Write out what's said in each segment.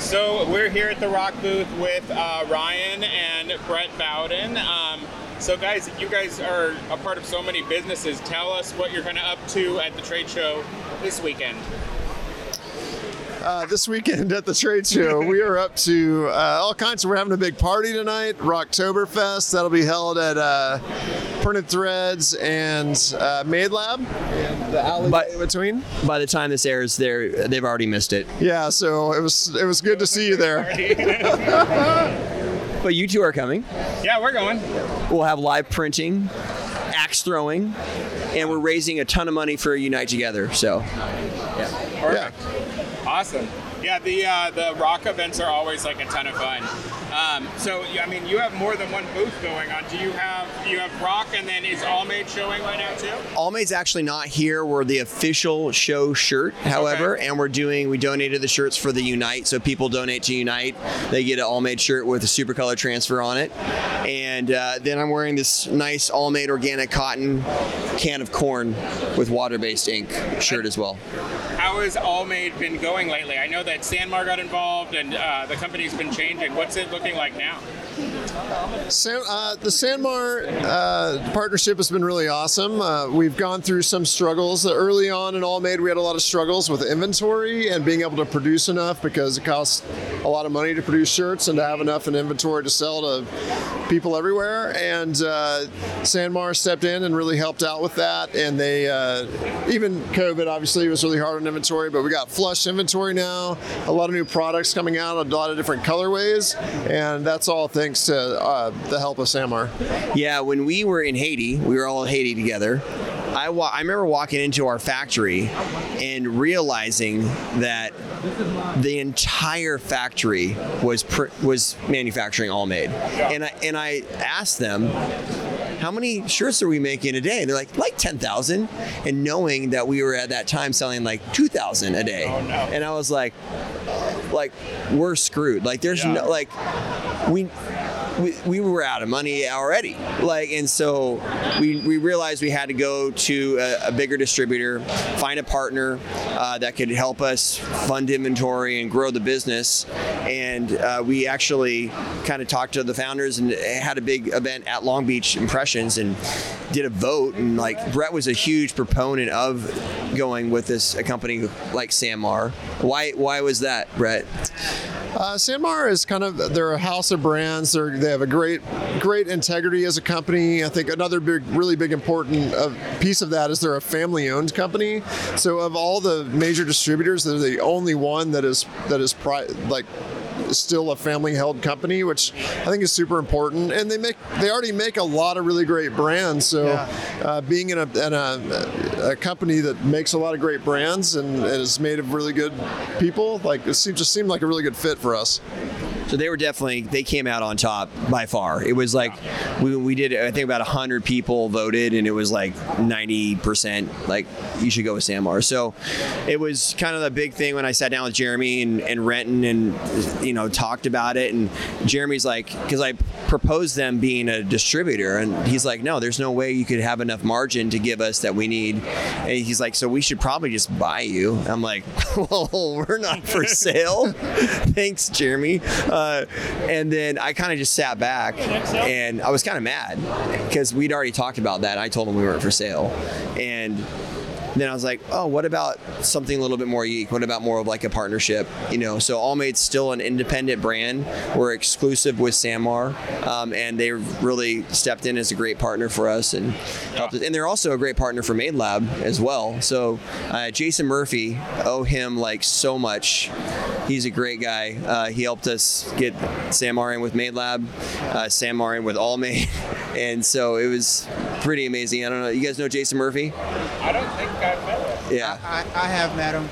So we're here at the Roq booth with uh, Ryan and Brett Bowden. Um, so guys, you guys are a part of so many businesses. Tell us what you're kind of up to at the trade show this weekend. Uh, this weekend at the trade show, we are up to uh, all kinds. We're having a big party tonight, Roqtoberfest. That'll be held at uh, Printed Threads and uh, MadeLab, and the alley But- in between. By the time this airs, they're they've already missed it. Yeah, so it was it was good to see you there. But you two are coming. yeah, we're going. We'll have live printing, axe throwing, and we're raising a ton of money for Unite Together. So Yeah. Awesome. Yeah, the uh, the Roq events are always like a ton of fun. Um, so I mean, you have more than one booth going on. Do you have you have Roq, and then is Allmade showing right now too? Allmade's actually not here. We're the official show shirt, however, Okay. and we're doing we donated the shirts for the Unite. So people donate to Unite, they get an Allmade shirt with a super color transfer on it. And uh, then I'm wearing this nice Allmade organic cotton can of corn with water-based ink shirt as well. How has Allmade been going lately? I know that Sanmar got involved, and uh, the company's been changing. What's it looking like now? San, uh, the Sanmar uh, partnership has been really awesome. Uh, we've gone through some struggles. Early on in Allmade, we had a lot of struggles with inventory and being able to produce enough because it costs a lot of money to produce shirts and to have enough in inventory to sell to people everywhere. And uh, Sanmar stepped in and really helped out with that. And they, uh, even COVID obviously was really hard on inventory, but we got flush inventory now, a lot of new products coming out, a lot of different colorways. And that's all thanks to uh, the help of Sanmar. Yeah, when we were in Haiti, we were all in Haiti together. I, wa- I remember walking into our factory and realizing that the entire factory was pr- was manufacturing Allmade, and I and I asked them, how many shirts are we making a day? They're like, like 10,000. And knowing that we were at that time selling like 2,000 a day. Oh, no. And I was like, like, we're screwed. Like, there's Yeah. no, like, we, we, we were out of money already. Like, and so we, we realized we had to go to a, a bigger distributor, find a partner uh, that could help us fund inventory and grow the business. And uh, we actually kind of talked to the founders and had a big event at Long Beach Impressions and did a vote. And like Brett was a huge proponent of going with this a company like Sanmar. Why why was that, Brett? Uh, Sanmar is kind of they're a house of brands. They're, they have a great great integrity as a company. I think another big, really big important uh, piece of that is they're a family owned company. So of all the major distributors, they're the only one that is that is pri- like still a family held company, which I think is super important. And they make they already make a lot of really great brands. So uh, being in a, in a a company that makes a lot of great brands and, and is made of really good people, like it seemed, just seemed like a really good fit for us. So they were definitely they came out on top by far. It was like we, we did I think about hundred people voted and it was like ninety percent like you should go with Sanmar. So it was kind of the big thing when I sat down with Jeremy and, and Renton and you know talked about it and Jeremy's like because I proposed them being a distributor and he's like no there's no way you could have enough margin to give us that we need and he's like so we should probably just buy you. I'm like well we're not for sale. Thanks Jeremy. Uh, and then I kind of just sat back and I was kind of mad because we'd already talked about that. I told him we weren't for sale. And then I was like, oh, what about something a little bit more unique? What about more of like a partnership? You know, so Allmade's still an independent brand. We're exclusive with Sanmar, um, and they really stepped in as a great partner for us and helped us. And they're also a great partner for MadeLab as well. So uh, Jason Murphy owe him like so much. He's a great guy. Uh, he helped us get Sanmar in with MadeLab, uh, Sanmar in with Allmade, and so it was pretty amazing. I don't know. You guys know Jason Murphy? I don't think I've met him. Yeah. I, I have met him.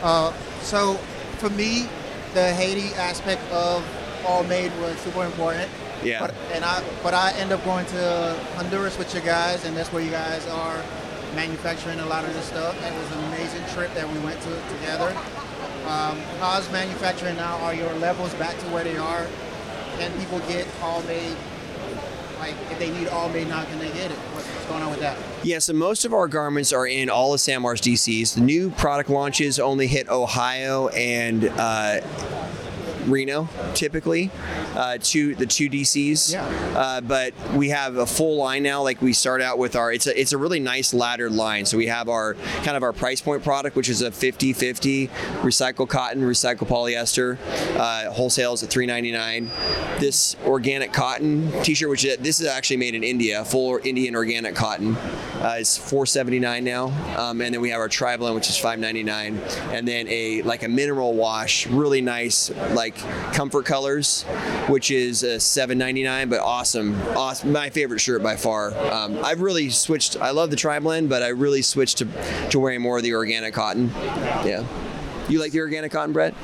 Uh, so for me, the Haiti aspect of Allmade was super important. Yeah. But, and I but I end up going to Honduras with you guys, and that's where you guys are manufacturing a lot of this stuff. It was an amazing trip that we went to together. Um, how's manufacturing now? Are your levels back to where they are? Can people get Allmade? Like if they need Allmade now, can they get it? What's, what's going on with that? Yeah, so most of our garments are in all of Sanmar's DCs. The new product launches only hit Ohio and uh, Reno, typically, uh, two the two DCs. Yeah. Uh, but we have a full line now. Like we start out with our, it's a it's a really nice laddered line. So we have our kind of our price point product, which is a 50-50 recycled cotton, recycled polyester. Uh, wholesales at 3.99. This organic cotton T-shirt, which is, this is actually made in India, full Indian organic cotton, uh, is 4.79 now. Um, and then we have our tri blend, which is 5.99, and then a like a mineral wash, really nice like comfort colors, which is uh, 7.99, but awesome, awesome. My favorite shirt by far. Um, I've really switched. I love the tri blend, but I really switched to to wearing more of the organic cotton. Yeah. You like the organic cotton, Brett?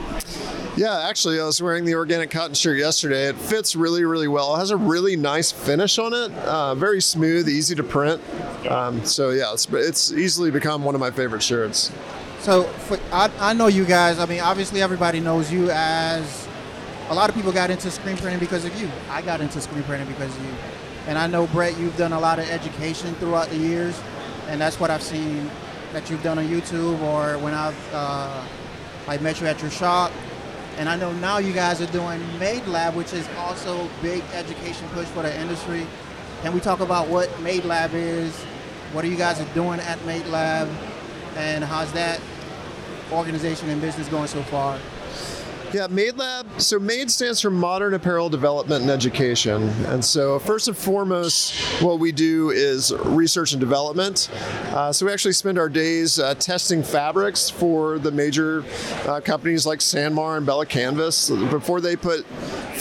Yeah, actually, I was wearing the organic cotton shirt yesterday. It fits really, really well. It has a really nice finish on it. Uh, very smooth, easy to print. Um, so yeah, it's, it's easily become one of my favorite shirts. So for, I, I know you guys. I mean, obviously everybody knows you as. A lot of people got into screen printing because of you. I got into screen printing because of you. And I know Brett, you've done a lot of education throughout the years, and that's what I've seen that you've done on YouTube or when I've uh, I met you at your shop. And I know now you guys are doing MadeLab, which is also big education push for the industry. Can we talk about what MadeLab is? What are you guys are doing at MadeLab? And how's that organization and business going so far? Yeah, MadeLab. So Made stands for Modern Apparel Development and Education. And so first and foremost, what we do is research and development. Uh, so we actually spend our days uh, testing fabrics for the major uh, companies like Sanmar and Bella Canvas. Before they put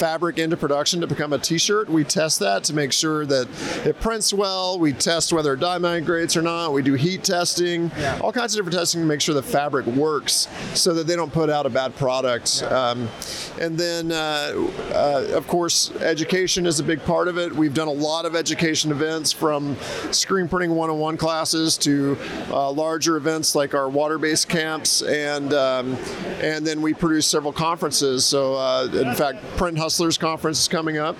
fabric into production to become a t-shirt, we test that to make sure that it prints well. We test whether it dye migrates or not. We do heat testing, Yeah. all kinds of different testing to make sure the fabric works so that they don't put out a bad product. Um, and then, uh, uh, of course, education is a big part of it. We've done a lot of education events from screen printing 101 classes to uh, larger events like our water-based camps, and um, and then we produce several conferences. So, uh, in fact, Print Hustlers conference is coming up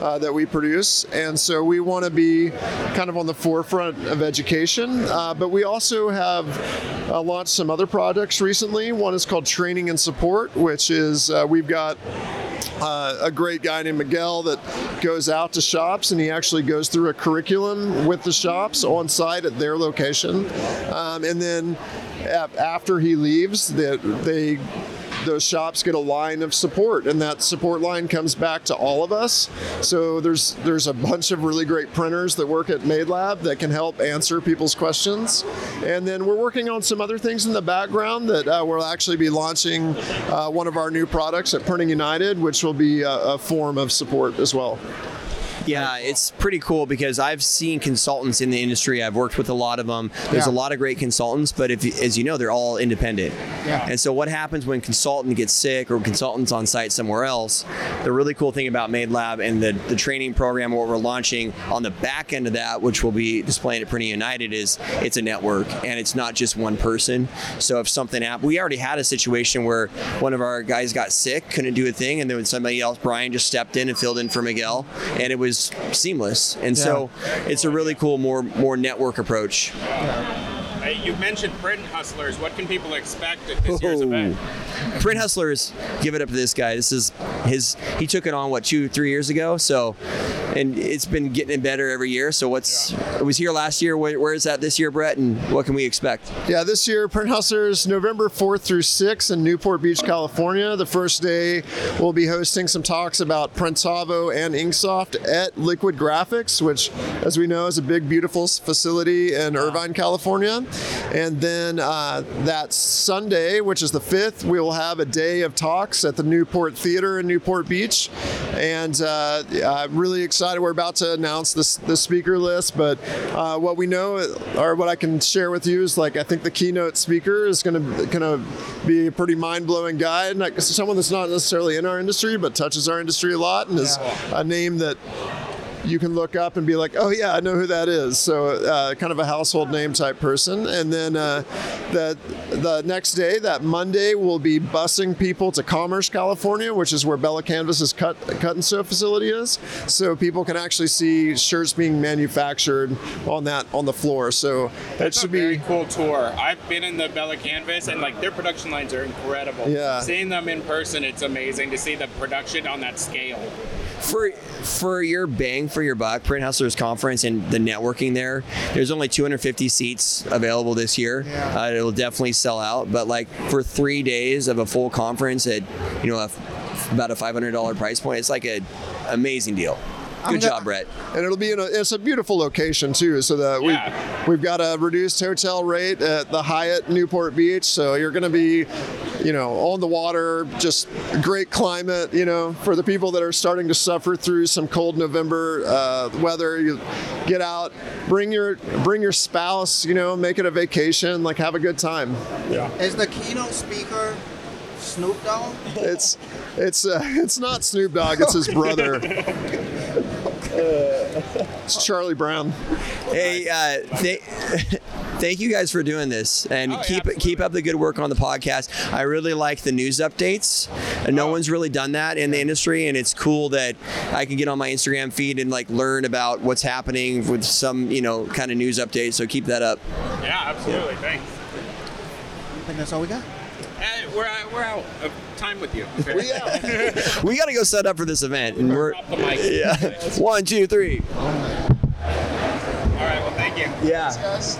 uh, that we produce, and so we want to be kind of on the forefront of education. Uh, but we also have uh, launched some other products recently. One is called Training and Support, which is uh, we've got uh, a great guy named Miguel that goes out to shops and he actually goes through a curriculum with the shops on site at their location. Um, and then after he leaves, they, they those shops get a line of support and that support line comes back to all of us. So there's there's a bunch of really great printers that work at MadeLab that can help answer people's questions. And then we're working on some other things in the background that uh, we'll actually be launching uh, one of our new products at printing united which will be a, a form of support as well Yeah, it's pretty cool because I've seen consultants in the industry. I've worked with a lot of them. There's Yeah. a lot of great consultants, but if, as you know, they're all independent. Yeah. And so, what happens when consultant gets sick or consultants on site somewhere else? The really cool thing about MadeLab and the, the training program, what we're launching on the back end of that, which will be displaying at Printing United, is it's a network and it's not just one person. So if something happened, we already had a situation where one of our guys got sick, couldn't do a thing, and then somebody else, Brian, just stepped in and filled in for Miguel, and it was seamless. And so it's a really cool, more more network approach. Uh, you mentioned Print Hustlers. What can people expect at this year's event? Print Hustlers, give it up to this guy. This is his. He took it on what two, three years ago. So, and it's been getting better every year. So what's? It was here last year. Where, where is that this year, Brett? And what can we expect? Yeah, this year, Print Hustlers, November 4th through 6th in Newport Beach, California. The first day, we'll be hosting some talks about Printavo and Inksoft at Liquid Graphics, which, as we know, is a big, beautiful facility in Irvine, California. And then uh, that Sunday, which is the 5th, we will have a day of talks at the Newport Theater in Newport Beach. And uh, I'm really excited. We're about to announce this, the speaker list, but uh, what we know, or what I can share with you, is like I think the keynote speaker is going to going to be a pretty mind blowing guy, and like, someone that's not necessarily in our industry, but touches our industry a lot, and is a name that you can look up and be like, oh yeah, I know who that is. So uh, kind of a household name type person. And then uh, the the next day, that Monday, we'll be busing people to Commerce, California, which is where Bella Canvas's cut cut and sew facility is. So people can actually see shirts being manufactured on that on the floor. So that should very be. cool tour. I've been in the Bella Canvas, and like their production lines are incredible. Yeah. Seeing them in person, it's amazing to see the production on that scale. For for your bang for your buck print hustlers conference and the networking there there's only 250 seats available this year Yeah. uh, it'll definitely sell out but like for three days of a full conference at you know a, about a $500 price point it's like an amazing deal good I'm job gonna- brett And it'll be in a, it's a beautiful location too. So that we Yeah. we've got a reduced hotel rate at the Hyatt Newport Beach. So you're going to be, you know, on the water, just great climate. You know, for the people that are starting to suffer through some cold November uh, weather, you get out, bring your bring your spouse. You know, make it a vacation. Like have a good time. Yeah. Is the keynote speaker Snoop Dogg? It's it's uh, it's not Snoop Dogg. It's his brother. It's Charlie Brown. hey uh, th- thank you guys for doing this and Oh, keep absolutely. keep up the good work on the podcast i really like the news updates no Oh. one's really done that in the industry and it's cool that i can get on my instagram feed and like learn about what's happening with some you know kind of news updates so keep that up Yeah, absolutely. Thanks. I think that's all we got. Uh, we're, out- we're out of time with you. we got to go set up for this event and we're Drop the mic. yeah one two three All right. Well, thank you. yeah Guys.